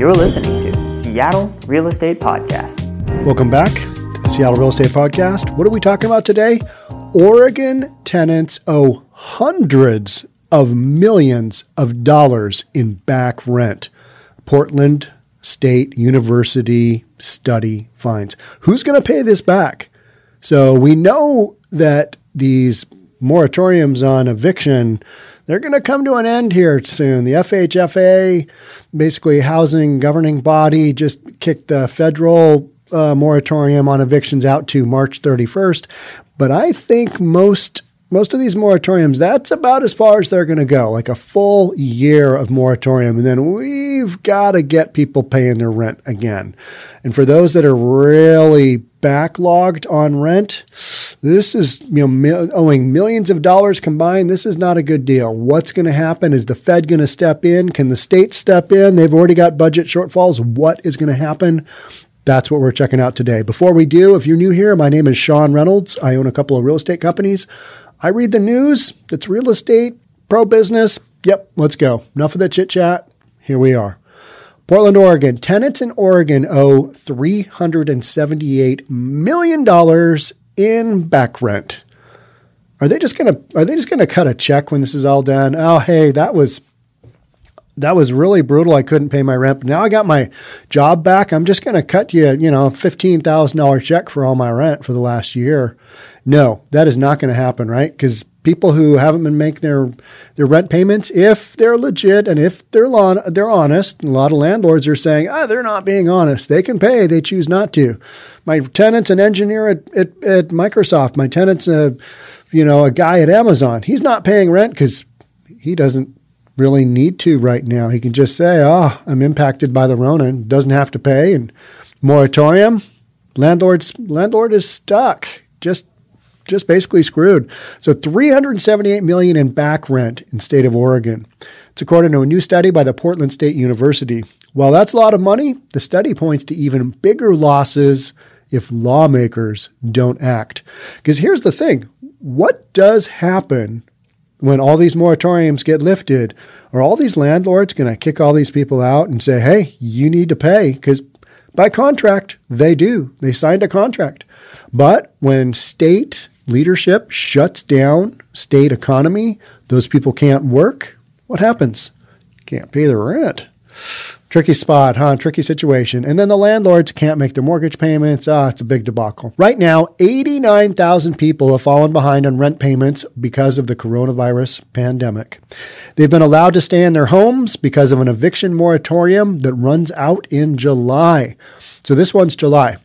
You're listening to Seattle Real Estate Podcast. Welcome back to the Seattle Real Estate Podcast. What are we talking about today? Oregon tenants owe hundreds of millions of dollars in back rent. Portland State University study finds. Who's going to pay this back? So we know that these moratoriums on eviction they're going to come to an end here soon. The FHFA, basically housing governing body, just kicked the federal uh, moratorium on evictions out to March 31st. But I think most most of these moratoriums, that's about as far as they're going to go, like a full year of moratorium. And then we've got to get people paying their rent again. And for those that are really backlogged on rent, this is, you know, owing millions of dollars combined. This is not a good deal. What's going to happen? Is the Fed going to step in? Can the state step in? They've already got budget shortfalls. What is going to happen? That's what we're checking out today. Before we do, if you're new here, my name is Sean Reynolds. I own a couple of real estate companies. I read the news. It's real estate, pro business. Yep, let's go. Enough of the chit chat. Here we are. Portland, Oregon. Tenants in Oregon owe $378 million in back rent. Are they just gonna are they just gonna cut a check when this is all done? Oh hey, that was that was really brutal. I couldn't pay my rent. But Now I got my job back. I'm just going to cut you, you know, $15,000 check for all my rent for the last year. No, that is not going to happen, right? Because people who haven't been making their their rent payments, if they're legit and if they're law, they're honest, a lot of landlords are saying, ah, they're not being honest. They can pay, they choose not to. My tenant's an engineer at, at, at Microsoft. My tenant's a, you know, a guy at Amazon. He's not paying rent because he doesn't really need to right now. He can just say, "Oh, I'm impacted by the Rona," doesn't have to pay. And moratorium, landlord's landlord is stuck, just just basically screwed. So 378 million in back rent in state of Oregon. It's according to a new study by the Portland State University. While that's a lot of money, the study points to even bigger losses if lawmakers don't act. Because here's the thing what does happen when all these moratoriums get lifted, are all these landlords going to kick all these people out and say, hey, you need to pay? Because by contract, they do. They signed a contract. But when state leadership shuts down state economy, those people can't work, what happens? Can't pay their rent. Tricky spot, huh? Tricky situation. And then the landlords can't make their mortgage payments. Ah, it's a big debacle. Right now, 89,000 people have fallen behind on rent payments because of the coronavirus pandemic. They've been allowed to stay in their homes because of an eviction moratorium that runs out in July. So this one's July.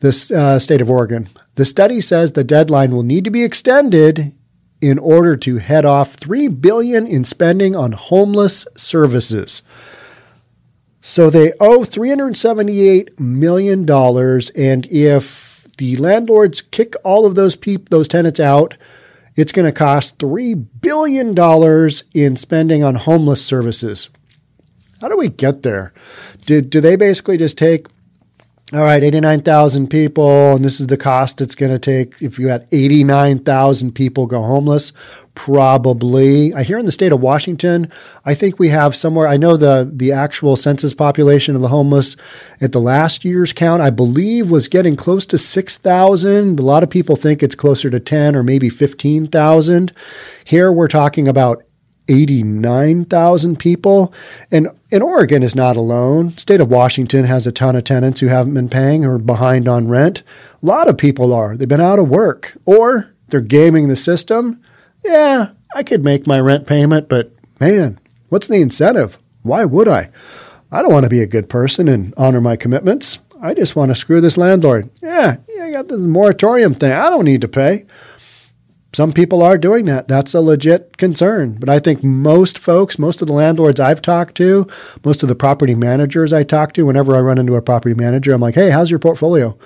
This uh, state of Oregon. The study says the deadline will need to be extended in order to head off 3 billion in spending on homeless services. So they owe $378 million. And if the landlords kick all of those peop- those tenants out, it's going to cost $3 billion in spending on homeless services. How do we get there? Do, do they basically just take all right, 89,000 people, and this is the cost it's going to take if you had 89,000 people go homeless. Probably. I hear in the state of Washington, I think we have somewhere, I know the, the actual census population of the homeless at the last year's count, I believe was getting close to 6,000. A lot of people think it's closer to 10 or maybe 15,000. Here we're talking about 89,000 people. And, and Oregon is not alone. State of Washington has a ton of tenants who haven't been paying or behind on rent. A lot of people are. They've been out of work or they're gaming the system. Yeah, I could make my rent payment, but man, what's the incentive? Why would I? I don't want to be a good person and honor my commitments. I just want to screw this landlord. Yeah, yeah, I got this moratorium thing. I don't need to pay some people are doing that. That's a legit concern. But I think most folks, most of the landlords I've talked to, most of the property managers I talk to, whenever I run into a property manager, I'm like, "Hey, how's your portfolio?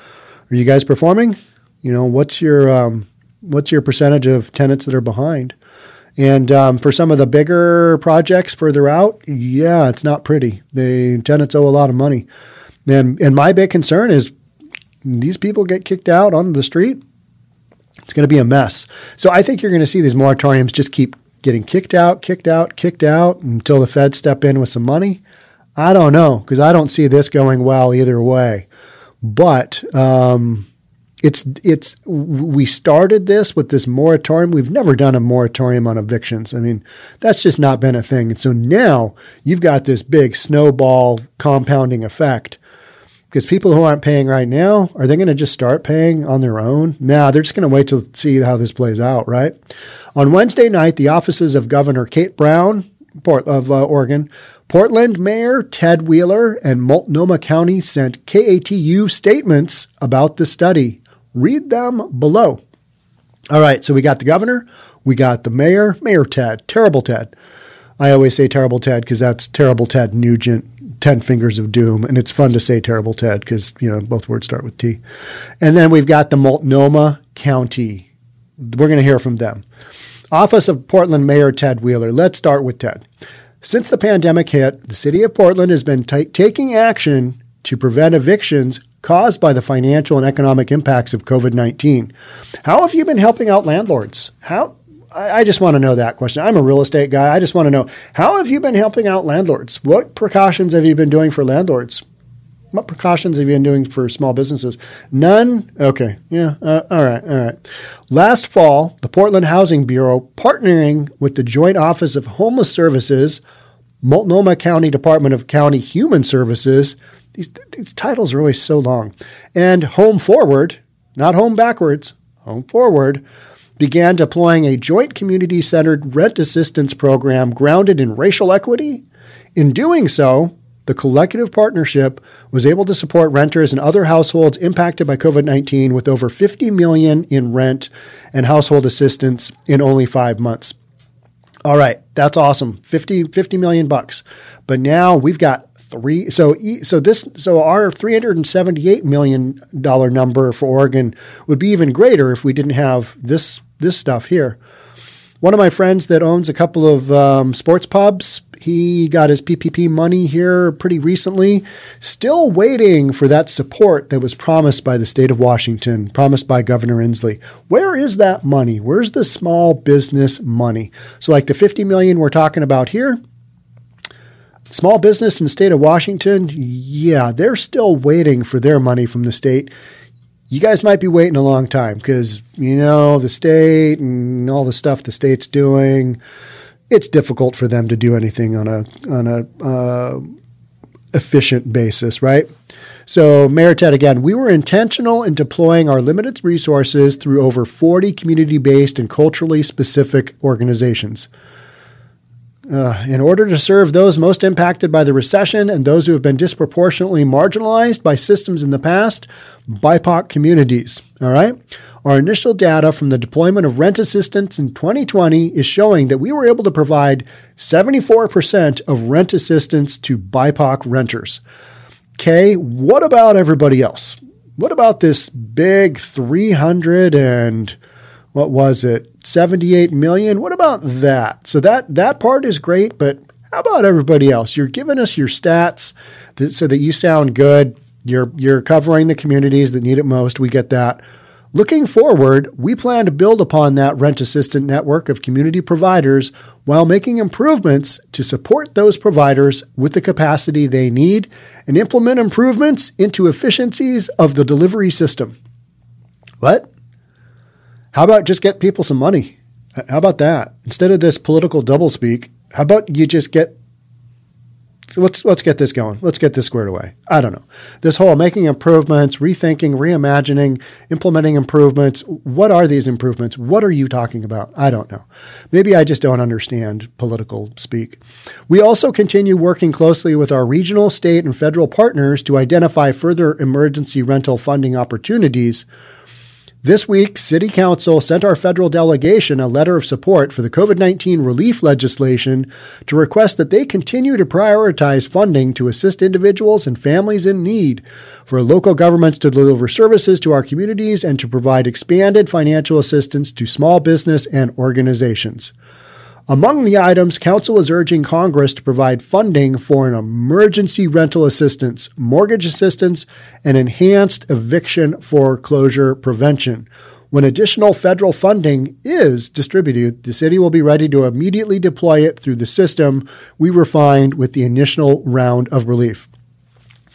Are you guys performing? You know, what's your um, what's your percentage of tenants that are behind?" And um, for some of the bigger projects further out, yeah, it's not pretty. The tenants owe a lot of money, and and my big concern is these people get kicked out on the street it's going to be a mess. So I think you're going to see these moratoriums just keep getting kicked out, kicked out, kicked out until the Fed step in with some money. I don't know because I don't see this going well either way. But um, it's it's we started this with this moratorium. We've never done a moratorium on evictions. I mean, that's just not been a thing. And so now you've got this big snowball compounding effect. Because people who aren't paying right now, are they going to just start paying on their own? No, they're just going to wait to see how this plays out, right? On Wednesday night, the offices of Governor Kate Brown Port, of uh, Oregon, Portland Mayor Ted Wheeler, and Multnomah County sent KATU statements about the study. Read them below. All right, so we got the governor, we got the mayor, Mayor Ted, terrible Ted. I always say terrible Ted because that's terrible Ted Nugent, 10 fingers of doom. And it's fun to say terrible Ted because, you know, both words start with T. And then we've got the Multnomah County. We're going to hear from them. Office of Portland Mayor Ted Wheeler. Let's start with Ted. Since the pandemic hit, the city of Portland has been t- taking action to prevent evictions caused by the financial and economic impacts of COVID 19. How have you been helping out landlords? How? I, I just want to know that question. I'm a real estate guy. I just want to know how have you been helping out landlords? What precautions have you been doing for landlords? What precautions have you been doing for small businesses? None? Okay. Yeah. Uh, all right. All right. Last fall, the Portland Housing Bureau, partnering with the Joint Office of Homeless Services, Multnomah County Department of County Human Services, these, these titles are always so long, and Home Forward, not Home Backwards, Home Forward, began deploying a joint community centered rent assistance program grounded in racial equity. In doing so, the collective partnership was able to support renters and other households impacted by COVID-19 with over 50 million in rent and household assistance in only 5 months. All right, that's awesome. 50 50 million bucks. But now we've got three so so this so our 378 million dollar number for Oregon would be even greater if we didn't have this this stuff here. One of my friends that owns a couple of um, sports pubs, he got his PPP money here pretty recently. Still waiting for that support that was promised by the state of Washington, promised by Governor Inslee. Where is that money? Where's the small business money? So, like the 50 million we're talking about here, small business in the state of Washington, yeah, they're still waiting for their money from the state you guys might be waiting a long time because, you know, the state and all the stuff the state's doing, it's difficult for them to do anything on a, on a, uh, efficient basis, right? So, Ted, again, we were intentional in deploying our limited resources through over 40 community based and culturally specific organizations. Uh, in order to serve those most impacted by the recession and those who have been disproportionately marginalized by systems in the past, BIPOC communities. All right. Our initial data from the deployment of rent assistance in 2020 is showing that we were able to provide 74% of rent assistance to BIPOC renters. Okay, what about everybody else? What about this big 300 and what was it 78 million? What about that? So that that part is great but how about everybody else? You're giving us your stats that, so that you sound good. You're you're covering the communities that need it most. We get that. Looking forward we plan to build upon that rent assistant network of community providers while making improvements to support those providers with the capacity they need and implement improvements into efficiencies of the delivery system. What how about just get people some money? How about that? Instead of this political doublespeak, how about you just get let's let's get this going. Let's get this squared away. I don't know. This whole making improvements, rethinking, reimagining, implementing improvements. What are these improvements? What are you talking about? I don't know. Maybe I just don't understand political speak. We also continue working closely with our regional, state, and federal partners to identify further emergency rental funding opportunities this week, City Council sent our federal delegation a letter of support for the COVID 19 relief legislation to request that they continue to prioritize funding to assist individuals and families in need, for local governments to deliver services to our communities, and to provide expanded financial assistance to small business and organizations. Among the items, Council is urging Congress to provide funding for an emergency rental assistance, mortgage assistance, and enhanced eviction foreclosure prevention. When additional federal funding is distributed, the city will be ready to immediately deploy it through the system we refined with the initial round of relief.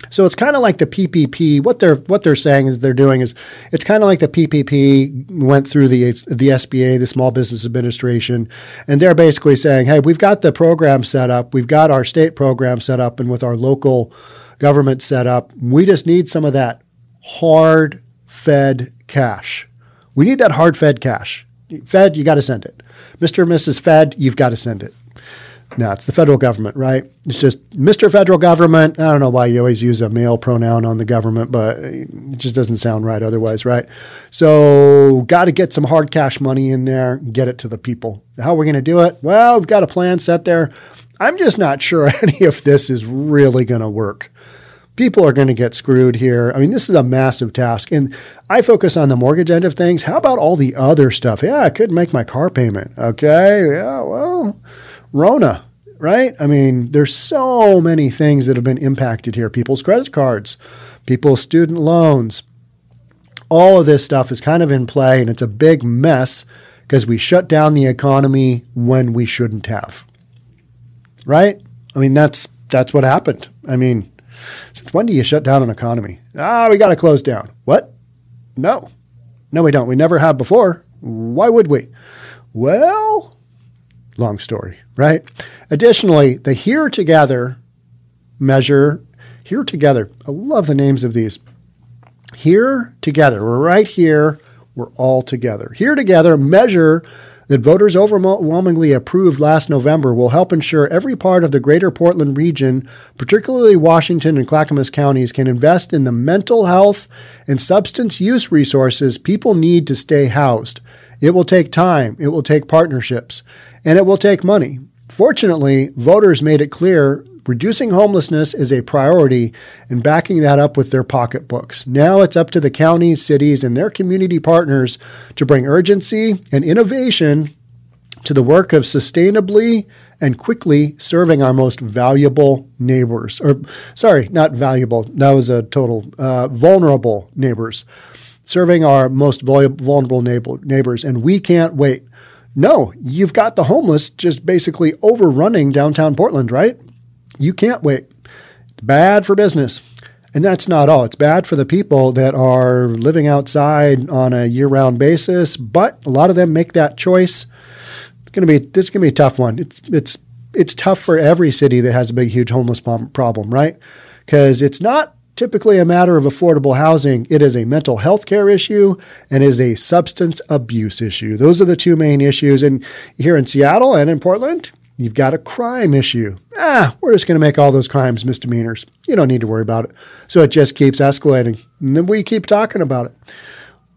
So it's kind of like the PPP. What they're what they're saying is they're doing is it's kind of like the PPP went through the the SBA, the Small Business Administration, and they're basically saying, "Hey, we've got the program set up, we've got our state program set up, and with our local government set up, we just need some of that hard fed cash. We need that hard fed cash. Fed, you got to send it. Mr. and Mrs. Fed, you've got to send it." No, it's the federal government, right? It's just Mr. Federal Government. I don't know why you always use a male pronoun on the government, but it just doesn't sound right otherwise, right? So, got to get some hard cash money in there, get it to the people. How are we going to do it? Well, we've got a plan set there. I'm just not sure any of this is really going to work. People are going to get screwed here. I mean, this is a massive task. And I focus on the mortgage end of things. How about all the other stuff? Yeah, I could make my car payment. Okay. Yeah, well, Rona, right? I mean, there's so many things that have been impacted here people's credit cards, people's student loans. All of this stuff is kind of in play, and it's a big mess because we shut down the economy when we shouldn't have. Right? I mean, that's that's what happened. I mean, since when do you shut down an economy? Ah, we got to close down. What? No. No, we don't. We never have before. Why would we? Well, long story, right? Additionally, the here together measure, here together, I love the names of these. Here together, we're right here, we're all together. Here together measure that voters overwhelmingly approved last November will help ensure every part of the greater Portland region, particularly Washington and Clackamas counties, can invest in the mental health and substance use resources people need to stay housed. It will take time, it will take partnerships, and it will take money. Fortunately, voters made it clear reducing homelessness is a priority and backing that up with their pocketbooks. Now it's up to the counties, cities, and their community partners to bring urgency and innovation to the work of sustainably and quickly serving our most valuable neighbors. Or, sorry, not valuable. That was a total uh, vulnerable neighbors. Serving our most vulnerable neighbors. And we can't wait. No, you've got the homeless just basically overrunning downtown Portland, right? You can't wait. Bad for business. And that's not all. It's bad for the people that are living outside on a year-round basis, but a lot of them make that choice. It's to be this is going to be a tough one. It's it's it's tough for every city that has a big huge homeless problem, right? Cuz it's not typically a matter of affordable housing. It is a mental health care issue and is a substance abuse issue. Those are the two main issues. And here in Seattle and in Portland, you've got a crime issue. Ah, we're just going to make all those crimes misdemeanors. You don't need to worry about it. So it just keeps escalating. And then we keep talking about it.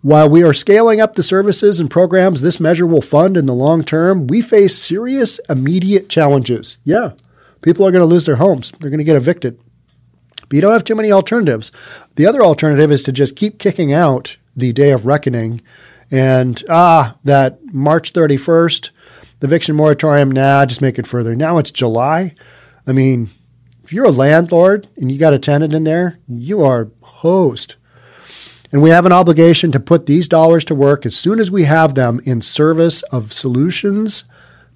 While we are scaling up the services and programs this measure will fund in the long term, we face serious immediate challenges. Yeah, people are going to lose their homes. They're going to get evicted but you don't have too many alternatives. The other alternative is to just keep kicking out the day of reckoning and ah, that March 31st, the eviction moratorium, nah, just make it further. Now it's July. I mean, if you're a landlord and you got a tenant in there, you are host. And we have an obligation to put these dollars to work as soon as we have them in service of solutions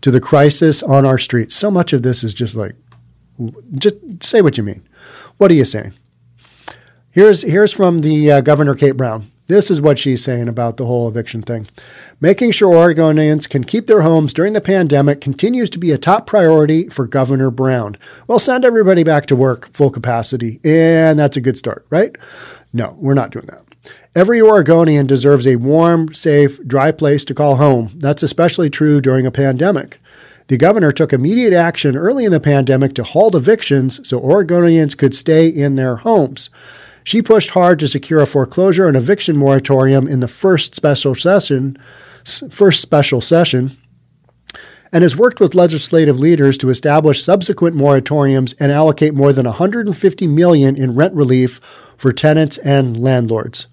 to the crisis on our streets. So much of this is just like, just say what you mean. What are you saying? Here's, here's from the uh, Governor Kate Brown. This is what she's saying about the whole eviction thing. Making sure Oregonians can keep their homes during the pandemic continues to be a top priority for Governor Brown. Well, send everybody back to work full capacity, and that's a good start, right? No, we're not doing that. Every Oregonian deserves a warm, safe, dry place to call home. That's especially true during a pandemic. The governor took immediate action early in the pandemic to halt evictions so Oregonians could stay in their homes. She pushed hard to secure a foreclosure and eviction moratorium in the first special session, first special session, and has worked with legislative leaders to establish subsequent moratoriums and allocate more than 150 million in rent relief for tenants and landlords.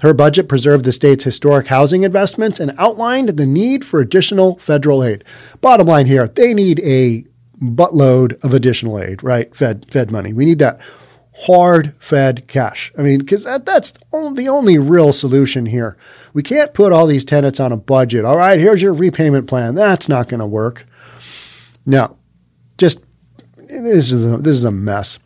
Her budget preserved the state's historic housing investments and outlined the need for additional federal aid. Bottom line here, they need a buttload of additional aid, right? Fed Fed money. We need that hard fed cash. I mean, because that, that's the only real solution here. We can't put all these tenants on a budget. All right, here's your repayment plan. That's not going to work. No, just this is a, this is a mess.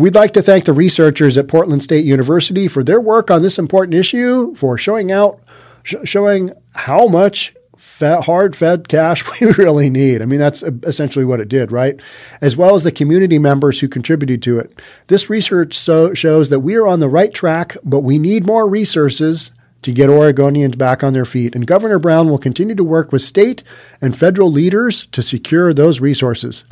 We'd like to thank the researchers at Portland State University for their work on this important issue, for showing out, sh- showing how much fat, hard fed cash we really need. I mean, that's essentially what it did, right? As well as the community members who contributed to it. This research so shows that we are on the right track, but we need more resources to get Oregonians back on their feet. And Governor Brown will continue to work with state and federal leaders to secure those resources.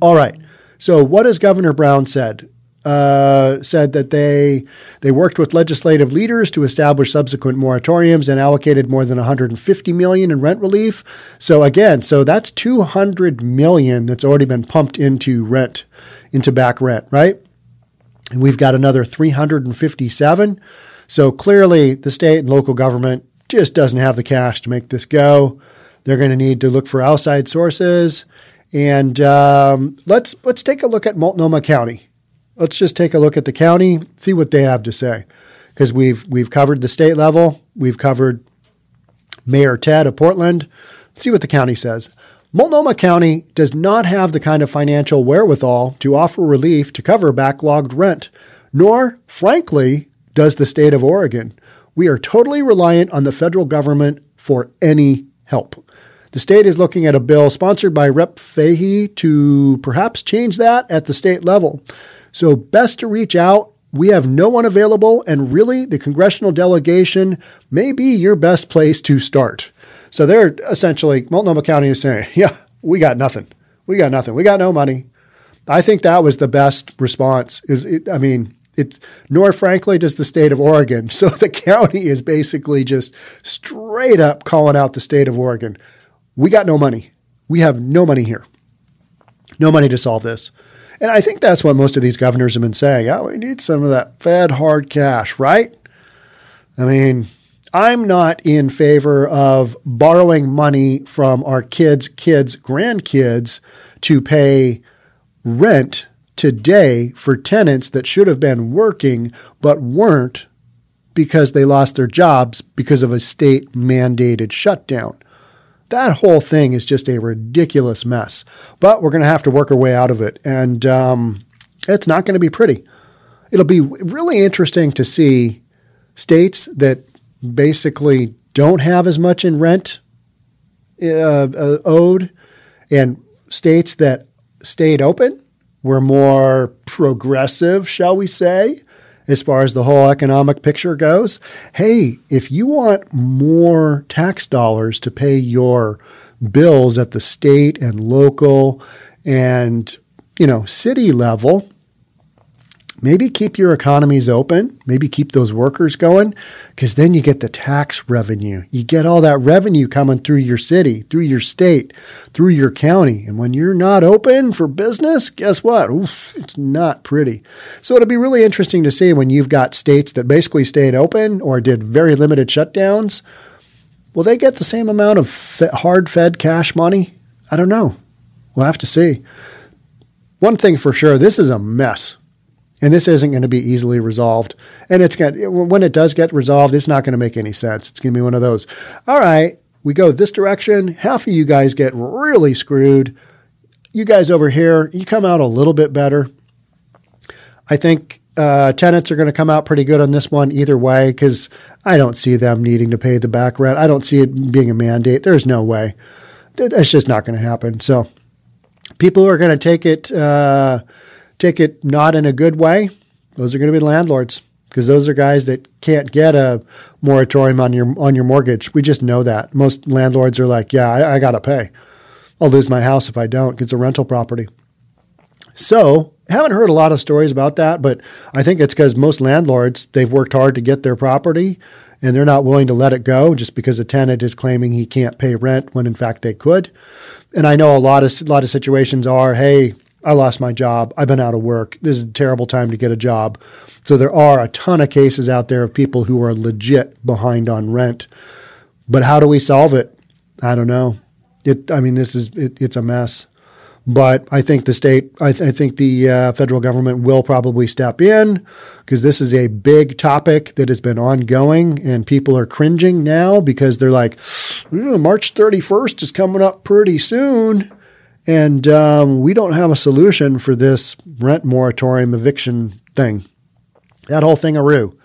All right. So, what has Governor Brown said? Uh, said that they they worked with legislative leaders to establish subsequent moratoriums and allocated more than 150 million in rent relief. So again, so that's 200 million that's already been pumped into rent, into back rent, right? And we've got another 357. So clearly, the state and local government just doesn't have the cash to make this go. They're going to need to look for outside sources. And um, let's let's take a look at Multnomah County let's just take a look at the county, see what they have to say, because we've we've covered the state level, we've covered Mayor Ted of Portland. Let's see what the county says. Multnomah County does not have the kind of financial wherewithal to offer relief to cover backlogged rent, nor, frankly, does the state of Oregon. We are totally reliant on the federal government for any help. The state is looking at a bill sponsored by Rep. Fahey to perhaps change that at the state level. So, best to reach out. We have no one available, and really, the congressional delegation may be your best place to start. So, they're essentially, Multnomah County is saying, yeah, we got nothing. We got nothing. We got no money. I think that was the best response. Is it, I mean, it, nor frankly does the state of Oregon. So the county is basically just straight up calling out the state of Oregon. We got no money. We have no money here. No money to solve this. And I think that's what most of these governors have been saying. Oh, we need some of that Fed hard cash, right? I mean, I'm not in favor of borrowing money from our kids' kids' grandkids to pay rent today for tenants that should have been working but weren't because they lost their jobs because of a state mandated shutdown. That whole thing is just a ridiculous mess. But we're going to have to work our way out of it. And um, it's not going to be pretty. It'll be really interesting to see states that basically don't have as much in rent uh, uh, owed and states that stayed open were more progressive, shall we say, as far as the whole economic picture goes. Hey, if you want more tax dollars to pay your bills at the state and local and you know city level maybe keep your economies open, maybe keep those workers going, because then you get the tax revenue. You get all that revenue coming through your city, through your state, through your county. And when you're not open for business, guess what? Oof, it's not pretty. So it'll be really interesting to see when you've got states that basically stayed open or did very limited shutdowns. Will they get the same amount of hard fed cash money? I don't know. We'll have to see. One thing for sure, this is a mess. And this isn't going to be easily resolved. And it's got when it does get resolved, it's not going to make any sense. It's going to be one of those. All right, we go this direction. Half of you guys get really screwed. You guys over here, you come out a little bit better. I think uh, tenants are going to come out pretty good on this one either way because I don't see them needing to pay the back rent. I don't see it being a mandate. There's no way. That's just not going to happen. So people are going to take it. Uh, take it not in a good way, those are going to be landlords because those are guys that can't get a moratorium on your on your mortgage. We just know that. Most landlords are like, "Yeah, I, I got to pay. I'll lose my house if I don't. It's a rental property." So, haven't heard a lot of stories about that, but I think it's because most landlords they've worked hard to get their property, and they're not willing to let it go just because a tenant is claiming he can't pay rent when in fact they could. And I know a lot of a lot of situations are, "Hey, I lost my job. I've been out of work. This is a terrible time to get a job. So there are a ton of cases out there of people who are legit behind on rent. But how do we solve it? I don't know. It, I mean, this is it, it's a mess. But I think the state, I, th- I think the uh, federal government will probably step in because this is a big topic that has been ongoing, and people are cringing now because they're like, March 31st is coming up pretty soon. And um, we don't have a solution for this rent moratorium eviction thing. That whole thing, Aru.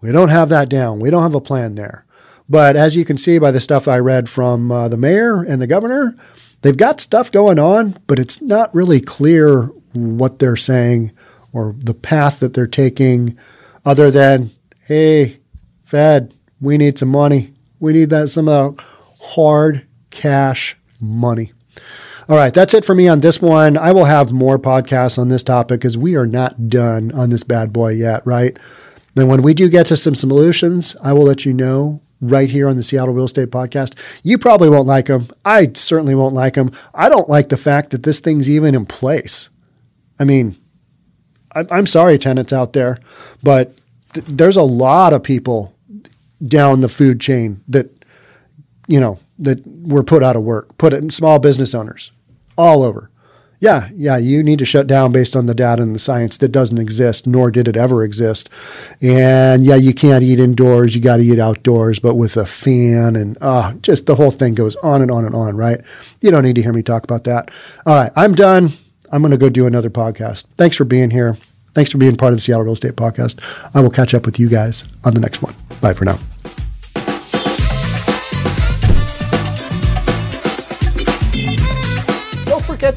We don't have that down. We don't have a plan there. But as you can see by the stuff I read from uh, the mayor and the governor, they've got stuff going on, but it's not really clear what they're saying or the path that they're taking, other than, hey, Fed, we need some money. We need that some of that hard cash money. All right, that's it for me on this one. I will have more podcasts on this topic because we are not done on this bad boy yet, right? Then when we do get to some solutions, I will let you know right here on the Seattle Real Estate Podcast. You probably won't like them. I certainly won't like them. I don't like the fact that this thing's even in place. I mean, I'm sorry, tenants out there, but th- there's a lot of people down the food chain that, you know, that were put out of work, put it in small business owners all over. Yeah, yeah, you need to shut down based on the data and the science that doesn't exist, nor did it ever exist. And yeah, you can't eat indoors, you got to eat outdoors, but with a fan and uh, just the whole thing goes on and on and on, right? You don't need to hear me talk about that. All right, I'm done. I'm going to go do another podcast. Thanks for being here. Thanks for being part of the Seattle Real Estate Podcast. I will catch up with you guys on the next one. Bye for now.